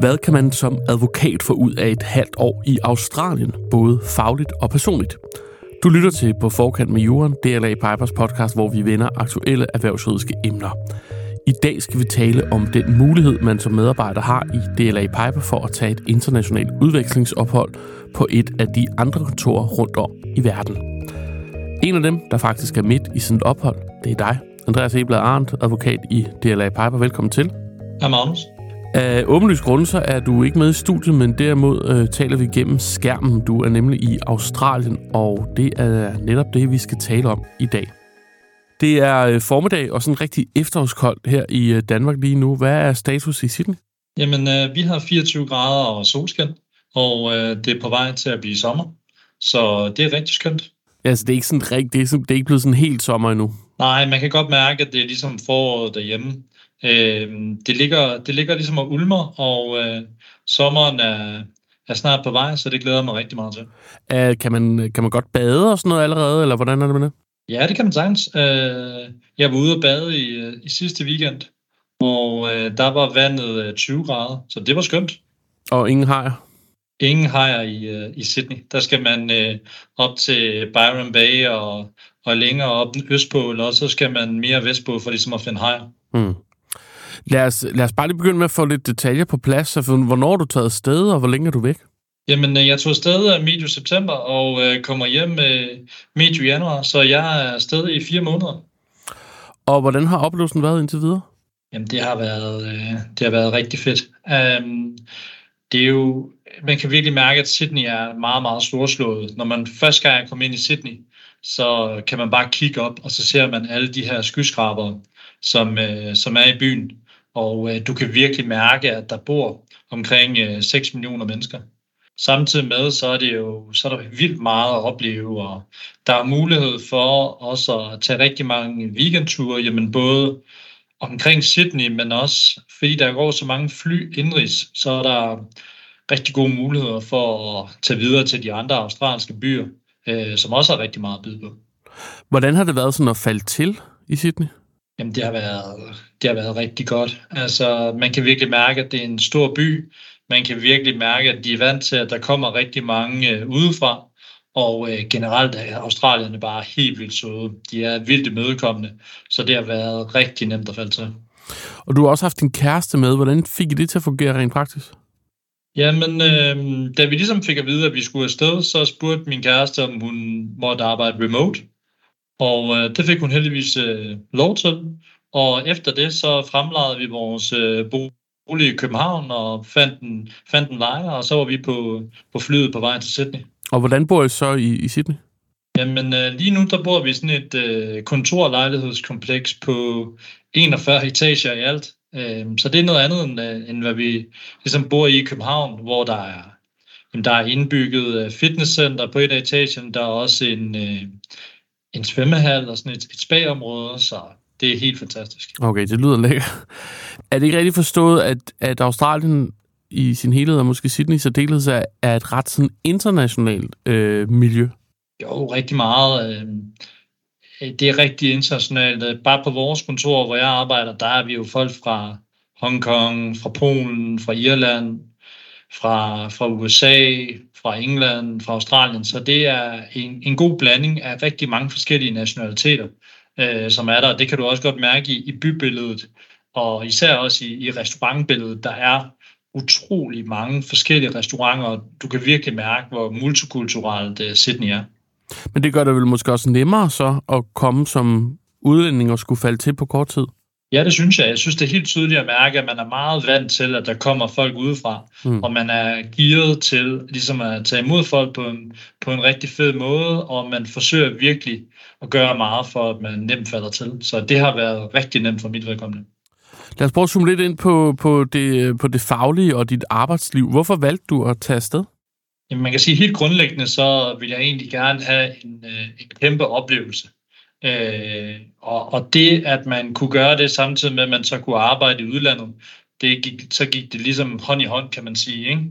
Hvad kan man som advokat få ud af et halvt år i Australien, både fagligt og personligt? Du lytter til På Forkant med Jorden, DLA Pipers podcast, hvor vi vender aktuelle erhvervsjuridiske emner. I dag skal vi tale om den mulighed, man som medarbejder har i DLA Piper for at tage et internationalt udvekslingsophold på et af de andre kontorer rundt om i verden. En af dem, der faktisk er midt i sådan et ophold, det er dig, Andreas Eblad Arndt, advokat i DLA Piper. Velkommen til. Hej Magnus. Af åbenlyst grund, så er du ikke med i studiet, men derimod øh, taler vi gennem skærmen. Du er nemlig i Australien, og det er netop det, vi skal tale om i dag. Det er øh, formiddag og sådan rigtig efterårskoldt her i øh, Danmark lige nu. Hvad er status i Sydney? Jamen, øh, vi har 24 grader og solskin, og øh, det er på vej til at blive sommer. Så det er rigtig skønt. Altså, det er ikke, sådan, det er, det er ikke blevet sådan helt sommer endnu. Nej, man kan godt mærke, at det er ligesom foråret derhjemme. Øh, det, ligger, det ligger ligesom og ulmer, og øh, sommeren er, er snart på vej, så det glæder jeg mig rigtig meget til. Uh, kan, man, kan man godt bade og sådan noget allerede, eller hvordan er det med det? Ja, det kan man sagtens. Øh, jeg var ude og bade i, øh, i sidste weekend, og øh, der var vandet øh, 20 grader, så det var skønt. Og ingen hajer? Ingen hajer i, øh, i Sydney. Der skal man øh, op til Byron Bay og, og længere op østpå, eller så skal man mere vestpå for ligesom at finde hajer. Hmm. Lad os, lad os bare lige begynde med at få lidt detaljer på plads. Så hvornår er du taget afsted, og hvor længe er du væk? Jamen, øh, jeg tog afsted medio september og øh, kommer hjem øh, medio januar, så jeg er afsted i fire måneder. Og hvordan har oplevelsen været indtil videre? Jamen, det har været, øh, det har været rigtig fedt. Um, det er jo, man kan virkelig mærke, at Sydney er meget, meget storslået. Når man første gang kommer ind i Sydney, så kan man bare kigge op, og så ser man alle de her skyskrabere, som, øh, som er i byen. Og øh, du kan virkelig mærke, at der bor omkring øh, 6 millioner mennesker. Samtidig med, så er det jo så er der vildt meget at opleve, og der er mulighed for også at tage rigtig mange weekendture, jamen både omkring Sydney, men også fordi der går så mange fly indrigs, så er der rigtig gode muligheder for at tage videre til de andre australske byer, øh, som også har rigtig meget at byde på. Hvordan har det været sådan at falde til i Sydney? Jamen, det har været, det har været rigtig godt. Altså, man kan virkelig mærke, at det er en stor by. Man kan virkelig mærke, at de er vant til, at der kommer rigtig mange øh, udefra. Og øh, generelt er australierne bare helt vildt søde. De er vildt imødekommende, så det har været rigtig nemt at falde til. Og du har også haft din kæreste med. Hvordan fik I det til at fungere rent praktisk? Jamen, øh, da vi ligesom fik at vide, at vi skulle afsted, så spurgte min kæreste, om hun måtte arbejde remote. Og øh, det fik hun heldigvis øh, lov til. Og efter det, så fremlagde vi vores øh, bolig i København og fandt en, fandt en lejr, og så var vi på, på flyet på vej til Sydney. Og hvordan bor I så i, i Sydney? Jamen, øh, lige nu der bor vi i sådan et øh, kontorlejlighedskompleks på 41 etager i alt. Øh, så det er noget andet, end, øh, end hvad vi ligesom bor i i København, hvor der er, jamen, der er indbygget øh, fitnesscenter på et af etagen. Der er også en, øh, en svømmehal og sådan et, et spa-område, så det er helt fantastisk. Okay, det lyder lækkert. Er det ikke rigtigt forstået, at, at Australien i sin helhed, og måske Sydney så særdeleshed, er, er et ret sådan internationalt øh, miljø? Jo, rigtig meget. Øh, det er rigtig internationalt. Øh, bare på vores kontor, hvor jeg arbejder, der er vi jo folk fra Hongkong, fra Polen, fra Irland, fra, fra USA, fra England, fra Australien. Så det er en, en god blanding af rigtig mange forskellige nationaliteter, øh, som er der. Det kan du også godt mærke i, i bybilledet, og især også i, i restaurantbilledet. Der er utrolig mange forskellige restauranter, og du kan virkelig mærke, hvor multikulturelt uh, Sydney er. Men det gør det vel måske også nemmere så at komme som udlænding og skulle falde til på kort tid? Ja, det synes jeg. Jeg synes, det er helt tydeligt at mærke, at man er meget vant til, at der kommer folk udefra, mm. og man er gearet til ligesom at tage imod folk på en, på en rigtig fed måde, og man forsøger virkelig at gøre meget for, at man nemt falder til. Så det har været rigtig nemt for mit vedkommende. Lad os prøve at zoome lidt ind på, på, det, på det faglige og dit arbejdsliv. Hvorfor valgte du at tage afsted? Jamen, man kan sige helt grundlæggende, så vil jeg egentlig gerne have en, en kæmpe oplevelse. Øh, og, og det, at man kunne gøre det samtidig med, at man så kunne arbejde i udlandet, det gik, så gik det ligesom hånd i hånd, kan man sige. Ikke?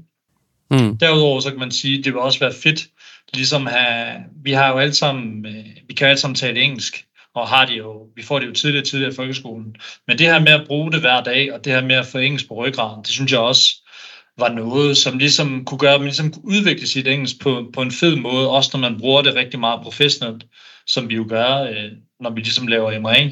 Mm. Derudover så kan man sige, at det vil også være fedt, ligesom have, vi har jo alle sammen, vi kan alle sammen tale engelsk, og har de jo, vi får det jo tidligere tidligere i folkeskolen. Men det her med at bruge det hver dag, og det her med at få engelsk på ryggraden, det synes jeg også var noget, som ligesom kunne gøre, at man ligesom kunne udvikle sit engelsk på, på en fed måde, også når man bruger det rigtig meget professionelt, som vi jo gør, øh, når vi ligesom laver MRA.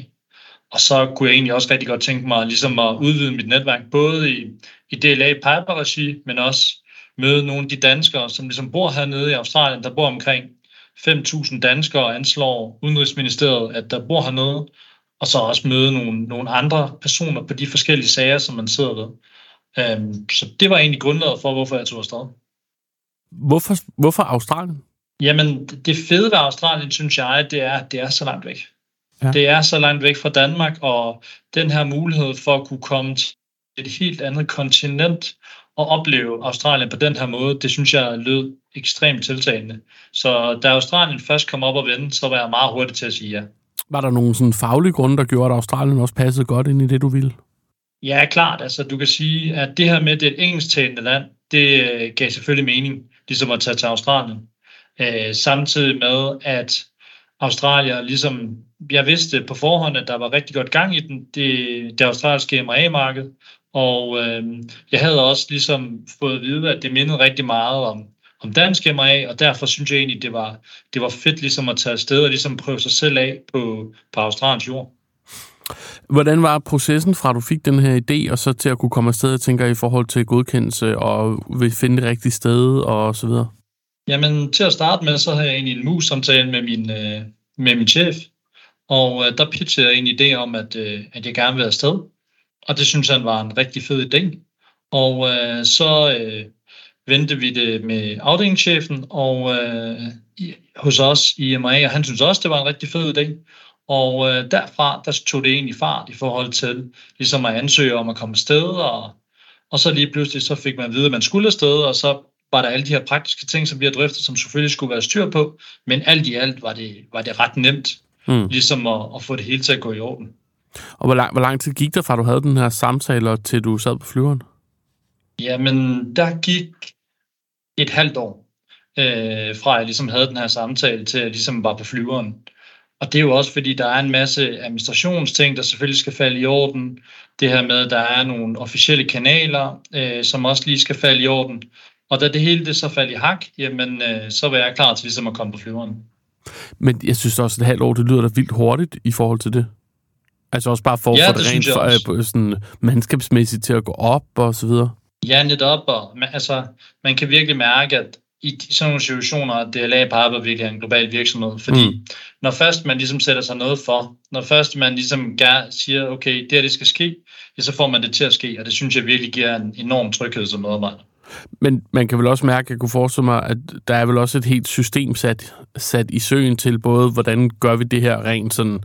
Og så kunne jeg egentlig også rigtig godt tænke mig ligesom at udvide mit netværk, både i, i DLA Piper-regi, men også møde nogle af de danskere, som ligesom bor hernede i Australien. Der bor omkring 5.000 danskere, anslår Udenrigsministeriet, at der bor hernede. Og så også møde nogle, nogle andre personer på de forskellige sager, som man sidder ved. Um, så det var egentlig grundlaget for, hvorfor jeg tog afsted. Hvorfor, hvorfor Australien? Jamen, det fede ved Australien, synes jeg, det er, at det er så langt væk. Ja. Det er så langt væk fra Danmark, og den her mulighed for at kunne komme til et helt andet kontinent og opleve Australien på den her måde, det synes jeg lød ekstremt tiltagende. Så da Australien først kom op og vende, så var jeg meget hurtig til at sige ja. Var der nogle sådan faglige grunde, der gjorde, at Australien også passede godt ind i det, du ville? Ja, klart. Altså, du kan sige, at det her med, det er et engelsktalende land, det øh, gav selvfølgelig mening, ligesom at tage til Australien. Øh, samtidig med, at Australien ligesom, jeg vidste på forhånd, at der var rigtig godt gang i den, det, det australske MRA-marked, og øh, jeg havde også ligesom fået at vide, at det mindede rigtig meget om, om dansk MRA, og derfor synes jeg egentlig, det var, det var fedt ligesom at tage afsted og ligesom prøve sig selv af på, på Australiens jord. Hvordan var processen fra, du fik den her idé, og så til at kunne komme afsted, jeg tænker, i forhold til godkendelse og vil finde det rigtige sted og så videre? Jamen, til at starte med, så havde jeg egentlig en mus-samtale med min, øh, med min chef, og øh, der pitchede jeg en idé om, at, øh, at jeg gerne vil afsted. Og det synes han var en rigtig fed idé. Og øh, så øh, vendte vi det med afdelingschefen og øh, i, hos os i MRA, og han synes også, det var en rigtig fed idé. Og øh, derfra, der tog det egentlig fart i forhold til ligesom at ansøge om at komme afsted, og, og så lige pludselig så fik man at vide, at man skulle afsted, og så var der alle de her praktiske ting, som vi har drøftet, som selvfølgelig skulle være styr på, men alt i alt var det, var det ret nemt, mm. ligesom at, at få det hele til at gå i orden. Og hvor lang, hvor lang tid gik der fra, du havde den her samtale, til du sad på flyveren? Jamen, der gik et halvt år, øh, fra jeg ligesom havde den her samtale, til jeg ligesom var på flyveren. Og det er jo også, fordi der er en masse administrationsting, der selvfølgelig skal falde i orden. Det her med, at der er nogle officielle kanaler, øh, som også lige skal falde i orden. Og da det hele det så faldt i hak, jamen, øh, så var jeg klar til ligesom at komme på flyveren. Men jeg synes også, at et halvt år, det lyder da vildt hurtigt i forhold til det. Altså også bare for, ja, for det, det rent for, øh, sådan, mandskabsmæssigt til at gå op og så videre. Ja, netop. Og, altså, man kan virkelig mærke, at i sådan nogle situationer, at DLA Piper virkelig er en global virksomhed. Fordi mm. når først man ligesom sætter sig noget for, når først man ligesom gerne siger, okay, det her det skal ske, ja, så får man det til at ske, og det synes jeg virkelig giver en enorm tryghed som medarbejder. Men man kan vel også mærke, at jeg kunne forestille mig, at der er vel også et helt system sat, sat i søen til både, hvordan gør vi det her rent sådan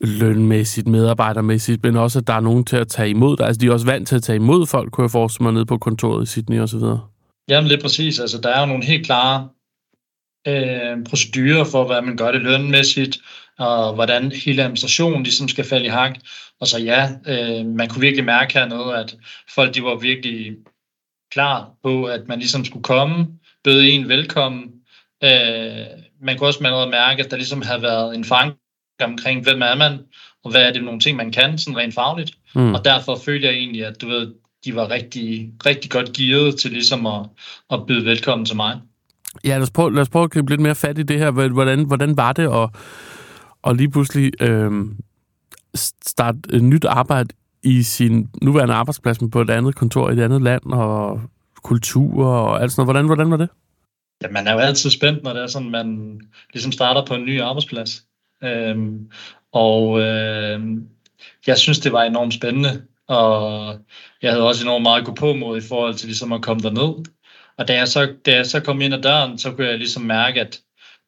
lønmæssigt, medarbejdermæssigt, men også, at der er nogen til at tage imod dig. Altså, de er også vant til at tage imod folk, kunne jeg forestille mig, nede på kontoret i Sydney og så videre. Jamen, lidt præcis. Altså, der er jo nogle helt klare øh, procedurer for, hvad man gør det lønmæssigt, og hvordan hele administrationen ligesom skal falde i hak. Og så ja, øh, man kunne virkelig mærke hernede, at folk de var virkelig klar på, at man ligesom skulle komme, bøde en velkommen. Øh, man kunne også med mærke, at der ligesom havde været en fang omkring, hvem er man, og hvad er det nogle ting, man kan, sådan rent fagligt. Mm. Og derfor følte jeg egentlig, at du ved, de var rigtig, rigtig godt gearet til ligesom at, at byde velkommen til mig. Ja, lad os prøve, lad os prøve at gribe lidt mere fat i det her. Hvordan, hvordan var det at, at lige pludselig øh, starte et nyt arbejde i sin nuværende arbejdsplads på et andet kontor i et andet land, og kultur og alt sådan noget. Hvordan, hvordan var det? Ja, man er jo altid spændt, når det er sådan, man ligesom starter på en ny arbejdsplads. Øhm, og øhm, jeg synes, det var enormt spændende, og jeg havde også enormt meget gå på mod i forhold til ligesom at komme derned. Og da jeg, så, da jeg så kom ind ad døren, så kunne jeg ligesom mærke, at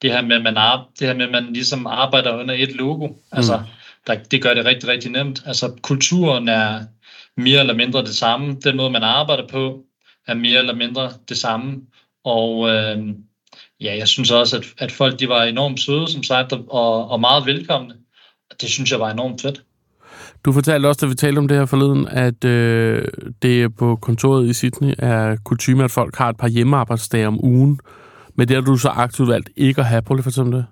det her med, at man, det her med, at man ligesom arbejder under et logo, mm. altså der, det gør det rigtig, rigtig nemt. Altså kulturen er mere eller mindre det samme. Den måde, man arbejder på, er mere eller mindre det samme. Og øh, ja, jeg synes også, at, at folk de var enormt søde, som sagt, og, og meget velkomne. Det synes jeg var enormt fedt. Du fortalte også, da vi talte om det her forleden, at øh, det på kontoret i Sydney er kutume, at folk har et par hjemmearbejdsdage om ugen. Men det har du så aktivt valgt ikke at have. Prøv lige at fortælle det.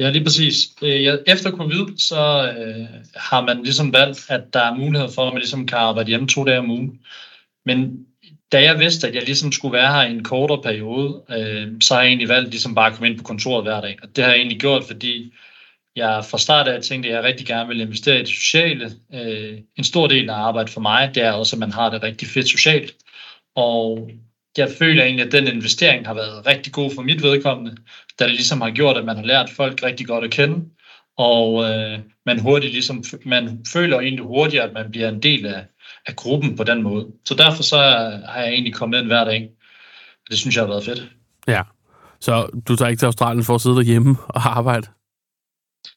Ja, lige præcis. Øh, efter covid, så øh, har man ligesom valgt, at der er mulighed for, at man ligesom kan arbejde hjemme to dage om ugen. Men da jeg vidste, at jeg ligesom skulle være her i en kortere periode, øh, så har jeg egentlig valgt ligesom bare at komme ind på kontoret hver dag. Og det har jeg egentlig gjort, fordi jeg fra start af tænkte, at jeg rigtig gerne vil investere i det sociale. Øh, en stor del af arbejdet for mig, det er også, at man har det rigtig fedt socialt. Og jeg føler egentlig, at den investering har været rigtig god for mit vedkommende, da det ligesom har gjort, at man har lært folk rigtig godt at kende, og øh, man hurtigt ligesom, man føler egentlig hurtigt, at man bliver en del af, af gruppen på den måde. Så derfor så har jeg egentlig kommet ind hver dag. Det synes jeg har været fedt. Ja, så du tager ikke til Australien for at sidde derhjemme og arbejde?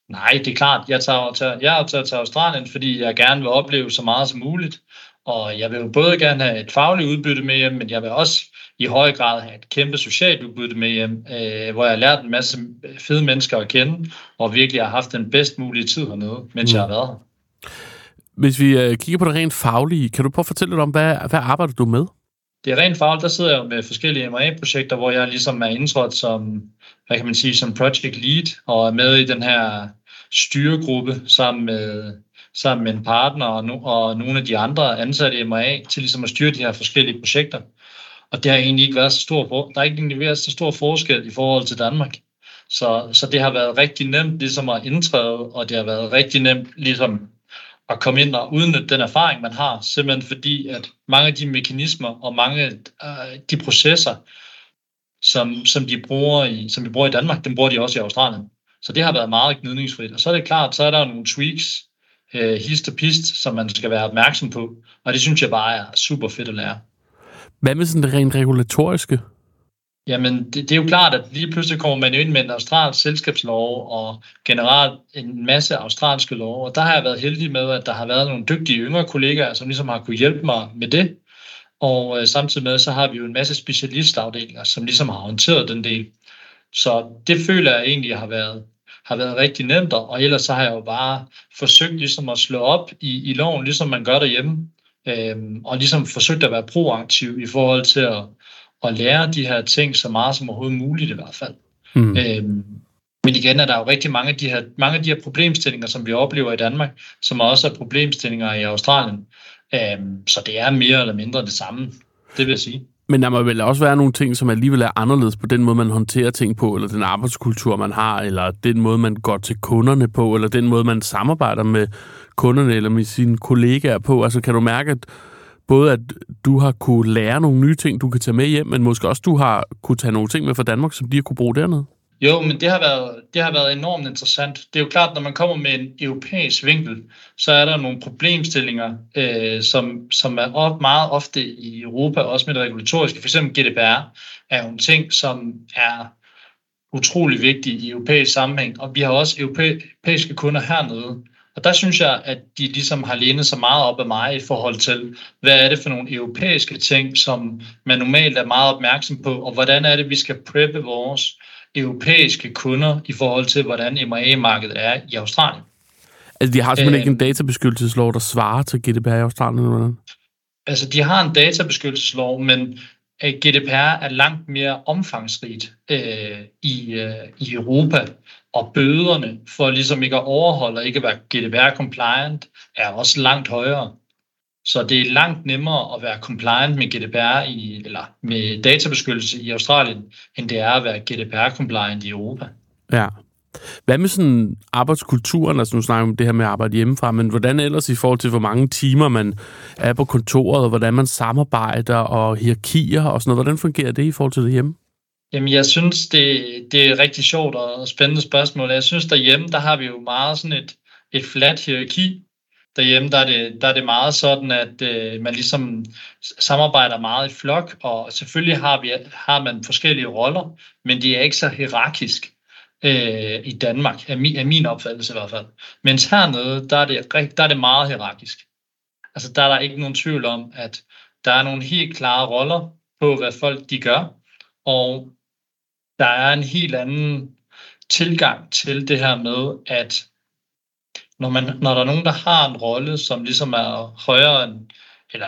Nej, det er klart. Jeg, tager, tager, jeg er taget til Australien, fordi jeg gerne vil opleve så meget som muligt. Og jeg vil jo både gerne have et fagligt udbytte med hjem, men jeg vil også i høj grad have et kæmpe socialt udbytte med hjem, øh, hvor jeg har lært en masse fede mennesker at kende, og virkelig har haft den bedst mulige tid hernede, mens mm. jeg har været her. Hvis vi øh, kigger på det rent faglige, kan du prøve at fortælle lidt om, hvad, hvad arbejder du med? Det er rent fagligt, der sidder jeg med forskellige MRA-projekter, hvor jeg ligesom er indtrådt som, hvad kan man sige, som project lead, og er med i den her styregruppe sammen med, sammen med en partner og, no, og nogle af de andre ansatte i MRA til ligesom at styre de her forskellige projekter. Og det har egentlig ikke været så stor, der har ikke egentlig været så stor forskel i forhold til Danmark. Så, så det har været rigtig nemt ligesom at indtræde, og det har været rigtig nemt ligesom at komme ind og udnytte den erfaring, man har, simpelthen fordi, at mange af de mekanismer og mange af de processer, som, som, de bruger i, som vi bruger i Danmark, dem bruger de også i Australien. Så det har været meget gnidningsfrit. Og så er det klart, så er der nogle tweaks, øh, hist og pist, som man skal være opmærksom på. Og det synes jeg bare er super fedt at lære. Hvad med sådan det rent regulatoriske? Jamen, det, det er jo klart, at lige pludselig kommer man ind med en australsk selskabslov og generelt en masse australske lov. Og der har jeg været heldig med, at der har været nogle dygtige yngre kollegaer, som ligesom har kunne hjælpe mig med det. Og øh, samtidig med, så har vi jo en masse specialistafdelinger, som ligesom har håndteret den del. Så det føler jeg egentlig har været, har været rigtig nemt, og ellers så har jeg jo bare forsøgt ligesom at slå op i, i loven, ligesom man gør derhjemme, øhm, og ligesom forsøgt at være proaktiv i forhold til at, at lære de her ting så meget som overhovedet muligt i hvert fald. Mm. Øhm, men igen er der jo rigtig mange af, de her, mange af de her problemstillinger, som vi oplever i Danmark, som også er problemstillinger i Australien. Øhm, så det er mere eller mindre det samme, det vil jeg sige. Men der må vel også være nogle ting, som alligevel er anderledes på den måde, man håndterer ting på, eller den arbejdskultur, man har, eller den måde, man går til kunderne på, eller den måde, man samarbejder med kunderne eller med sine kollegaer på. Altså kan du mærke, at både at du har kunne lære nogle nye ting, du kan tage med hjem, men måske også du har kunne tage nogle ting med fra Danmark, som de har kunne bruge dernede? Jo, men det har, været, det har været enormt interessant. Det er jo klart, når man kommer med en europæisk vinkel, så er der nogle problemstillinger, øh, som, som er op, meget ofte i Europa, også med det regulatoriske. For eksempel GDPR er jo en ting, som er utrolig vigtig i europæisk sammenhæng, og vi har også europæiske kunder hernede. Og der synes jeg, at de ligesom har lænet sig meget op af mig i forhold til, hvad er det for nogle europæiske ting, som man normalt er meget opmærksom på, og hvordan er det, vi skal preppe vores europæiske kunder i forhold til, hvordan MRA-markedet er i Australien. Altså, de har simpelthen øh, ikke en databeskyttelseslov, der svarer til GDPR i Australien? Eller hvordan? Altså, de har en databeskyttelseslov, men øh, GDPR er langt mere omfangsrigt øh, i, øh, i Europa, og bøderne for ligesom ikke at overholde og ikke at være GDPR-compliant er også langt højere. Så det er langt nemmere at være compliant med GDPR i, eller med databeskyttelse i Australien, end det er at være GDPR-compliant i Europa. Ja. Hvad med sådan arbejdskulturen? Altså nu snakker vi om det her med at arbejde hjemmefra, men hvordan ellers i forhold til, hvor mange timer man er på kontoret, og hvordan man samarbejder og hierarkier og sådan noget? Hvordan fungerer det i forhold til det hjemme? Jamen, jeg synes, det, det er et rigtig sjovt og spændende spørgsmål. Jeg synes, derhjemme, der har vi jo meget sådan et, et flat hierarki, Derhjemme der er, det, der er det meget sådan, at øh, man ligesom samarbejder meget i flok, og selvfølgelig har, vi, har man forskellige roller, men det er ikke så hierarkisk øh, i Danmark, er min, af min opfattelse i hvert fald. Mens hernede, der er, det, der er det meget hierarkisk. Altså der er der ikke nogen tvivl om, at der er nogle helt klare roller på, hvad folk de gør, og der er en helt anden tilgang til det her med, at når, man, når der er nogen, der har en rolle, som ligesom er højere end, eller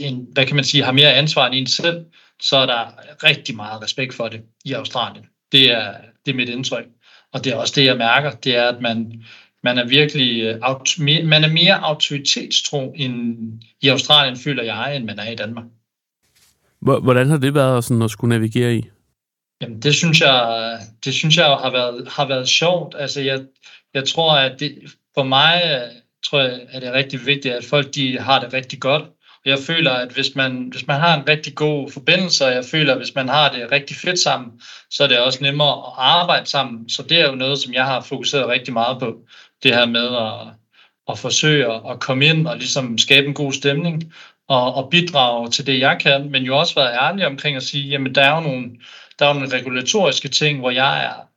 en, hvad kan man sige, har mere ansvar end en selv, så er der rigtig meget respekt for det i Australien. Det er, det er mit indtryk. Og det er også det, jeg mærker, det er, at man, man er virkelig øh, man er mere autoritetstro end i Australien, føler jeg, end man er i Danmark. Hvordan har det været sådan at skulle navigere i? Jamen, det synes jeg, det synes jeg har været, har været sjovt. Altså, jeg, jeg tror, at det, for mig øh, tror jeg, at det er rigtig vigtigt, at folk de har det rigtig godt. Og jeg føler, at hvis man, hvis man har en rigtig god forbindelse, og jeg føler, at hvis man har det rigtig fedt sammen, så er det også nemmere at arbejde sammen. Så det er jo noget, som jeg har fokuseret rigtig meget på. Det her med at, at forsøge at komme ind og ligesom skabe en god stemning og, og bidrage til det, jeg kan, men jo også være ærlig omkring at sige, jamen der er jo nogle, der er jo nogle regulatoriske ting, hvor jeg er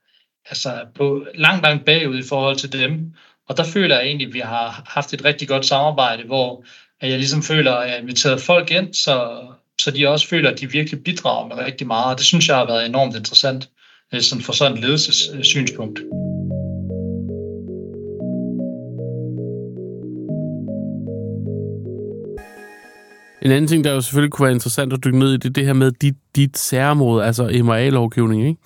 altså, på langt, langt bagud i forhold til dem. Og der føler jeg egentlig, at vi har haft et rigtig godt samarbejde, hvor at jeg ligesom føler, at jeg har inviteret folk ind, så, så de også føler, at de virkelig bidrager med rigtig meget. Og det synes jeg har været enormt interessant øh, sådan for sådan et ledelsessynspunkt. En anden ting, der jo selvfølgelig kunne være interessant at dykke ned i, det er det her med dit, dit særområde, altså MRA-lovgivning, ikke?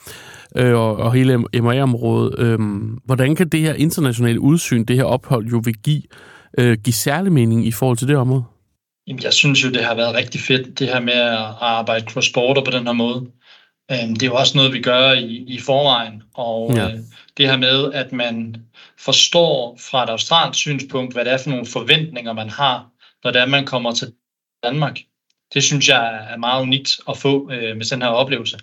Øh, og, og hele MRA-området. Øh, hvordan kan det her internationale udsyn, det her ophold jo vil give, øh, give særlig mening i forhold til det område? Jamen, jeg synes jo, det har været rigtig fedt, det her med at arbejde cross-border på den her måde. Øhm, det er jo også noget, vi gør i, i forvejen, og ja. øh, det her med, at man forstår fra et australsk synspunkt, hvad det er for nogle forventninger, man har, når det er, man kommer til Danmark. Det synes jeg er meget unikt at få øh, med den her oplevelse.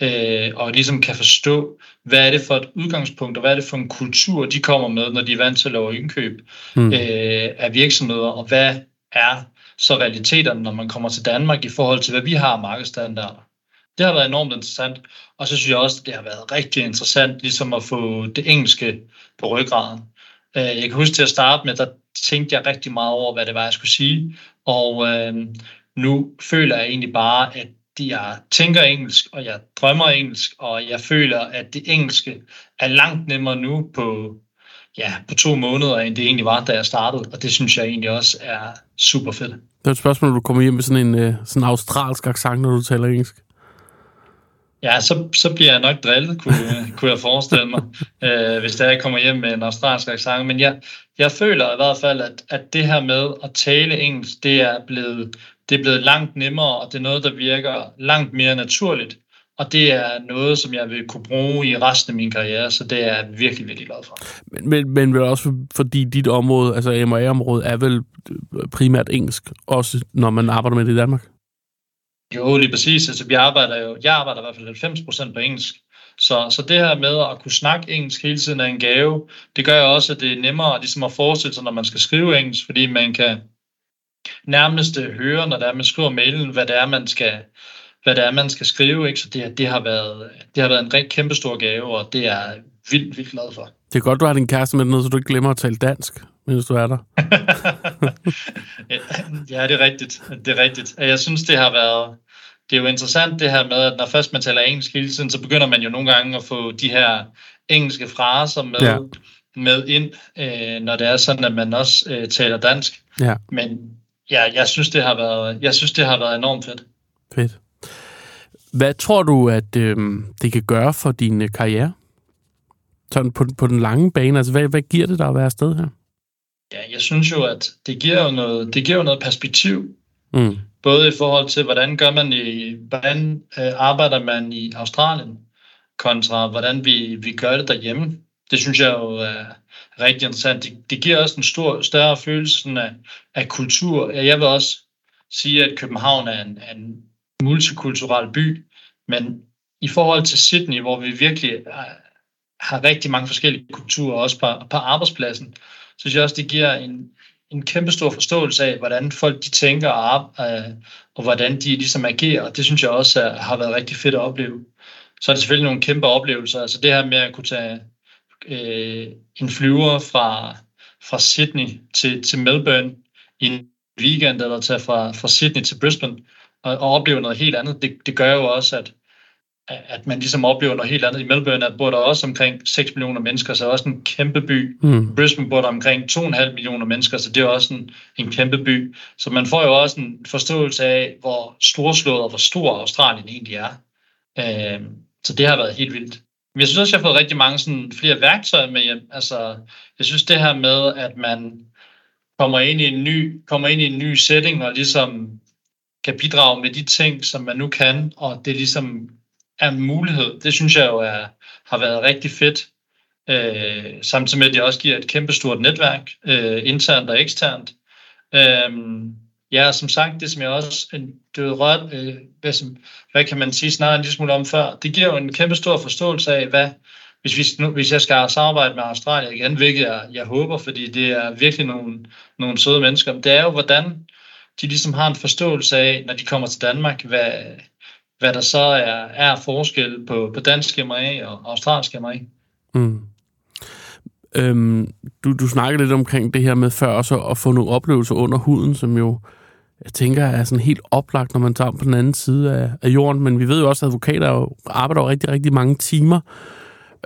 Øh, og ligesom kan forstå, hvad er det for et udgangspunkt, og hvad er det for en kultur, de kommer med, når de er vant til at lave indkøb mm. øh, af virksomheder, og hvad er så realiteterne, når man kommer til Danmark i forhold til, hvad vi har af markedsstandarder. Det har været enormt interessant, og så synes jeg også, at det har været rigtig interessant ligesom at få det engelske på ryggraden. Øh, jeg kan huske til at starte med, der tænkte jeg rigtig meget over, hvad det var, jeg skulle sige, og øh, nu føler jeg egentlig bare, at jeg tænker engelsk, og jeg drømmer engelsk, og jeg føler, at det engelske er langt nemmere nu på, ja, på to måneder, end det egentlig var, da jeg startede. Og det synes jeg egentlig også er super fedt. Det er et spørgsmål, du kommer hjem med sådan en øh, sådan australsk accent, når du taler engelsk. Ja, så, så bliver jeg nok drillet, kunne, kunne jeg forestille mig, øh, hvis jeg kommer hjem med en australsk accent. Men jeg, jeg føler i hvert fald, at, at det her med at tale engelsk, det er, blevet, det er blevet langt nemmere, og det er noget, der virker langt mere naturligt. Og det er noget, som jeg vil kunne bruge i resten af min karriere, så det er jeg virkelig, virkelig glad for. Men, men, men vel også fordi dit område, altså MA-området, er vel primært engelsk, også når man arbejder med det i Danmark? Jo, lige præcis. Altså, vi arbejder jo, jeg arbejder i hvert fald 90% på engelsk. Så, så det her med at kunne snakke engelsk hele tiden er en gave, det gør jo også, at det er nemmere ligesom at forestille sig, når man skal skrive engelsk, fordi man kan nærmest høre, når det er, man skriver mailen, hvad det er, man skal, hvad det er, man skal skrive. Ikke? Så det, det, har været, det har været en rigtig kæmpe stor gave, og det er jeg vildt, vildt glad for. Det er godt, du har din kæreste med noget, så du ikke glemmer at tale dansk, mens du er der. ja, det er rigtigt. Det er rigtigt. Jeg synes, det har været... Det er jo interessant det her med, at når først man taler engelsk hele tiden, så begynder man jo nogle gange at få de her engelske fraser med, ja. med ind, øh, når det er sådan, at man også øh, taler dansk. Ja. Men ja, jeg synes, det har været, jeg synes, det har været enormt fedt. Fedt. Hvad tror du, at øh, det kan gøre for din øh, karriere? Sådan på, på den lange bane, altså hvad, hvad giver det dig at være afsted her? Ja, jeg synes jo, at det giver jo noget, det giver jo noget perspektiv. Mm. Både i forhold til, hvordan gør man i, hvordan øh, arbejder man i Australien, kontra hvordan vi, vi gør det derhjemme. Det synes jeg jo er rigtig interessant. Det, det giver også en stor, større følelse af, af kultur. Jeg vil også sige, at København er en, en multikulturel by, men i forhold til Sydney, hvor vi virkelig øh, har rigtig mange forskellige kulturer, også på, på arbejdspladsen, så synes jeg også, det giver en, en kæmpe stor forståelse af, hvordan folk de tænker og, øh, og hvordan de ligesom agerer. Og det synes jeg også er, har været rigtig fedt at opleve. Så er det selvfølgelig nogle kæmpe oplevelser. Altså det her med at kunne tage øh, en flyver fra, fra Sydney til, til Melbourne i en weekend, eller tage fra, fra Sydney til Brisbane, og, og opleve noget helt andet, det, det gør jo også, at, at man ligesom oplever noget helt andet. I Melbourne at bor der også omkring 6 millioner mennesker, så er også en kæmpe by. Mm. Brisbane bor der omkring 2,5 millioner mennesker, så det er også en, en kæmpe by. Så man får jo også en forståelse af, hvor storslået og hvor stor Australien egentlig er. Øh, så det har været helt vildt. Men jeg synes også, jeg har fået rigtig mange sådan, flere værktøjer med hjem. Altså, jeg synes det her med, at man kommer ind i en ny, kommer ind i en ny setting og ligesom kan bidrage med de ting, som man nu kan, og det ligesom er en mulighed. Det synes jeg jo er, har været rigtig fedt. Øh, samtidig med, at det også giver et kæmpestort netværk, øh, internt og eksternt. Øh, ja, som sagt, det som jeg også øh, døde er rørt, øh, hvad, som, hvad kan man sige snart en lille smule om før, det giver jo en kæmpe stor forståelse af, hvad, hvis, vi, nu, hvis jeg skal samarbejde med Australien igen, hvilket jeg, jeg håber, fordi det er virkelig nogle, nogle søde mennesker, det er jo, hvordan de ligesom har en forståelse af, når de kommer til Danmark, hvad, hvad der så er, er forskel på, på dansk MRA og australsk MRA. Mm. Øhm, du, du snakkede lidt omkring det her med før også at få nogle oplevelser under huden, som jo jeg tænker er sådan helt oplagt, når man tager på den anden side af, af jorden. Men vi ved jo også, at advokater jo arbejder jo rigtig, rigtig mange timer.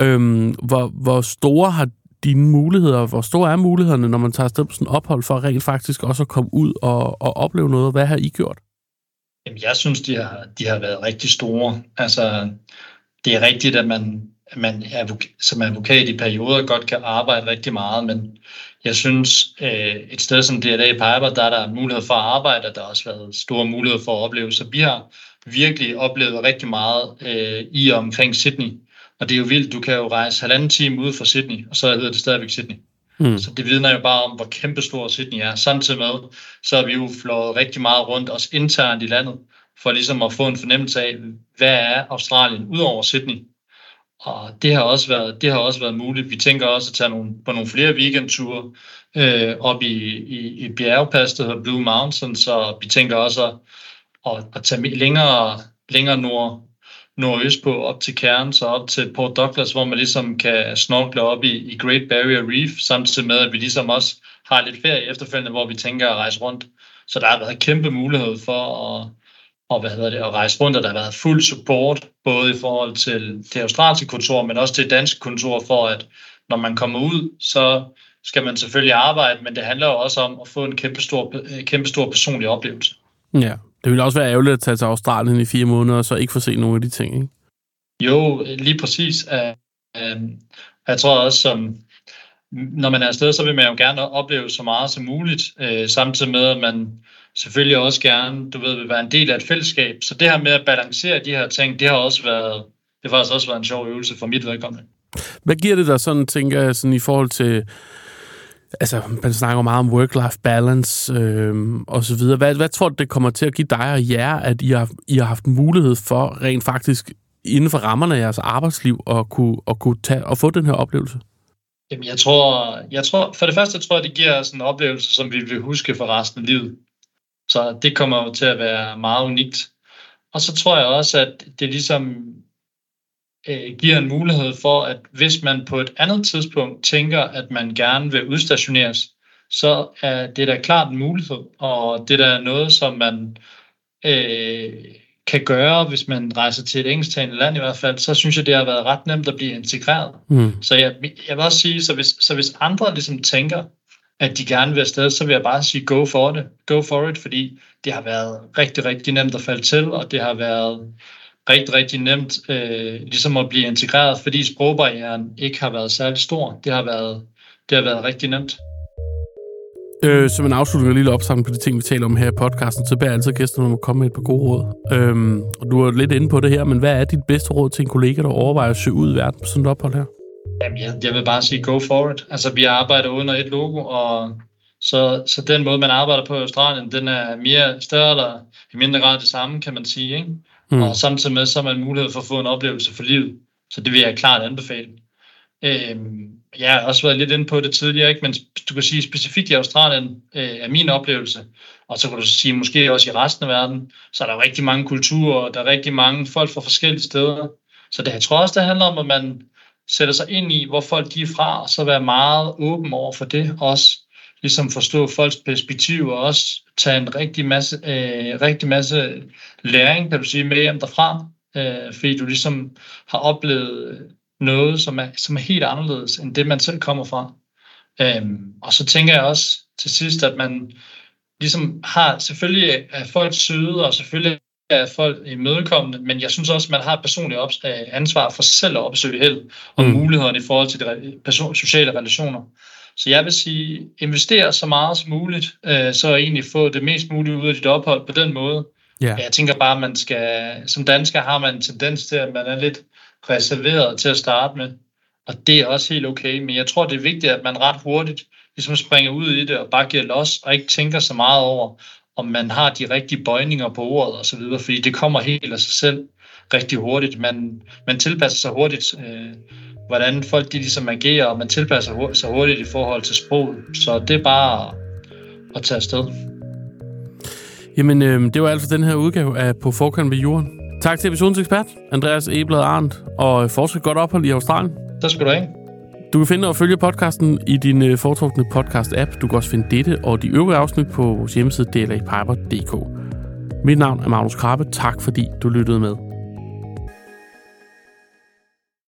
Øhm, hvor, hvor store har dine muligheder, hvor store er mulighederne, når man tager afsted på sådan en ophold, for rent faktisk også at komme ud og, og opleve noget? Hvad har I gjort? Jamen, jeg synes, de har, de har været rigtig store. Altså, det er rigtigt, at man, at man som advokat i perioder godt kan arbejde rigtig meget, men jeg synes, øh, et sted som DLA Piper, der er der mulighed for at arbejde, og der har også været store muligheder for at opleve. Så vi har virkelig oplevet rigtig meget øh, i og omkring Sydney. Og det er jo vildt, du kan jo rejse halvanden time ude fra Sydney, og så hedder det stadigvæk Sydney. Mm. Så det vidner jo bare om, hvor kæmpestor Sydney er. Samtidig med, så har vi jo flået rigtig meget rundt, også internt i landet, for ligesom at få en fornemmelse af, hvad er Australien udover Sydney. Og det har også været, det har også været muligt. Vi tænker også at tage nogle, på nogle flere weekendture øh, op i, i, i bjergpas, der hedder Blue Mountain, så vi tænker også at, at, at tage længere, længere nord, nordøst på, op til Cairns og op til Port Douglas, hvor man ligesom kan snorkle op i, i Great Barrier Reef, samtidig med, at vi ligesom også har lidt ferie efterfølgende, hvor vi tænker at rejse rundt. Så der har været kæmpe mulighed for at, og hvad hedder det, at rejse rundt, og der har været fuld support, både i forhold til det australske kontor, men også til det danske kontor, for at når man kommer ud, så skal man selvfølgelig arbejde, men det handler jo også om at få en kæmpe stor, kæmpe stor personlig oplevelse. Ja, det ville også være ærgerligt at tage til Australien i fire måneder, og så ikke få se nogle af de ting, ikke? Jo, lige præcis. Jeg tror også, som når man er afsted, så vil man jo gerne opleve så meget som muligt, øh, samtidig med, at man selvfølgelig også gerne, du ved, vil være en del af et fællesskab. Så det her med at balancere de her ting, det har også været, det har faktisk også været en sjov øvelse for mit vedkommende. Hvad giver det dig sådan, tænker jeg, sådan i forhold til, altså man snakker meget om work-life balance øh, og så videre. Hvad, hvad tror du, det kommer til at give dig og jer, at I har, I har haft mulighed for rent faktisk inden for rammerne af jeres arbejdsliv at kunne, at kunne tage og få den her oplevelse? Jamen, jeg tror, jeg tror, for det første tror jeg, det giver os en oplevelse, som vi vil huske for resten af livet. Så det kommer jo til at være meget unikt. Og så tror jeg også, at det ligesom øh, giver en mulighed for, at hvis man på et andet tidspunkt tænker, at man gerne vil udstationeres, så er det da klart en mulighed, og det er da noget, som man øh, kan gøre, hvis man rejser til et engelsktalende land i hvert fald, så synes jeg, det har været ret nemt at blive integreret. Mm. Så jeg, jeg vil også sige, så hvis, så hvis andre ligesom tænker, at de gerne vil afsted, så vil jeg bare sige go for det. Go for it, fordi det har været rigtig, rigtig nemt at falde til, og det har været rigtig, rigtig nemt øh, ligesom at blive integreret, fordi sprogbarrieren ikke har været særlig stor. Det har været, det har været rigtig nemt. Øh, som en afslutning og lille opsamling på de ting, vi taler om her i podcasten, så beder jeg altid gæsterne om at komme med et par gode råd. Øhm, og du er lidt inde på det her, men hvad er dit bedste råd til en kollega, der overvejer at søge ud i verden på sådan et ophold her? Jamen, jeg, jeg vil bare sige go for it. Altså, vi arbejder under et logo, og så, så den måde, man arbejder på i Australien, den er mere større eller i mindre grad det samme, kan man sige. Ikke? Mm. Og samtidig med, så har man mulighed for at få en oplevelse for livet. Så det vil jeg klart anbefale. Øhm, jeg har også været lidt inde på det tidligere, ikke? men du kan sige specifikt i Australien øh, er min oplevelse, og så kan du sige måske også i resten af verden, så er der rigtig mange kulturer, og der er rigtig mange folk fra forskellige steder. Så det, jeg tror også, det handler om, at man sætter sig ind i, hvor folk de er fra, og så være meget åben over for det. Også ligesom forstå folks perspektiv, og også tage en rigtig masse, øh, rigtig masse læring, kan du sige, med hjem derfra. Øh, fordi du ligesom har oplevet noget, som er, som er helt anderledes, end det man selv kommer fra. Øhm, og så tænker jeg også til sidst, at man ligesom har, selvfølgelig er folk søde, og selvfølgelig er folk imødekommende, men jeg synes også, at man har et personligt øh, ansvar for selv at opsøge held og mm. mulighederne i forhold til de person, sociale relationer. Så jeg vil sige, investere så meget som muligt, øh, så egentlig få det mest mulige ud af dit ophold på den måde. Yeah. Jeg tænker bare, at man skal, som dansker har man en tendens til, at man er lidt reserveret til at starte med. Og det er også helt okay, men jeg tror, det er vigtigt, at man ret hurtigt ligesom springer ud i det og bare giver los, og ikke tænker så meget over, om man har de rigtige bøjninger på ordet osv., fordi det kommer helt af sig selv rigtig hurtigt. Man, man tilpasser sig hurtigt, øh, hvordan folk de ligesom agerer, og man tilpasser sig hurtigt i forhold til sproget. Så det er bare at tage afsted. Jamen, øh, det var altså den her udgave af På Forkant med Jorden. Tak til episodens ekspert, Andreas Eblad Arndt, og fortsat godt ophold i Australien. Tak skal du have. Du kan finde og følge podcasten i din øh, foretrukne podcast-app. Du kan også finde dette og de øvrige afsnit på vores hjemmeside dlapiper.dk. Mit navn er Magnus Krabbe. Tak fordi du lyttede med.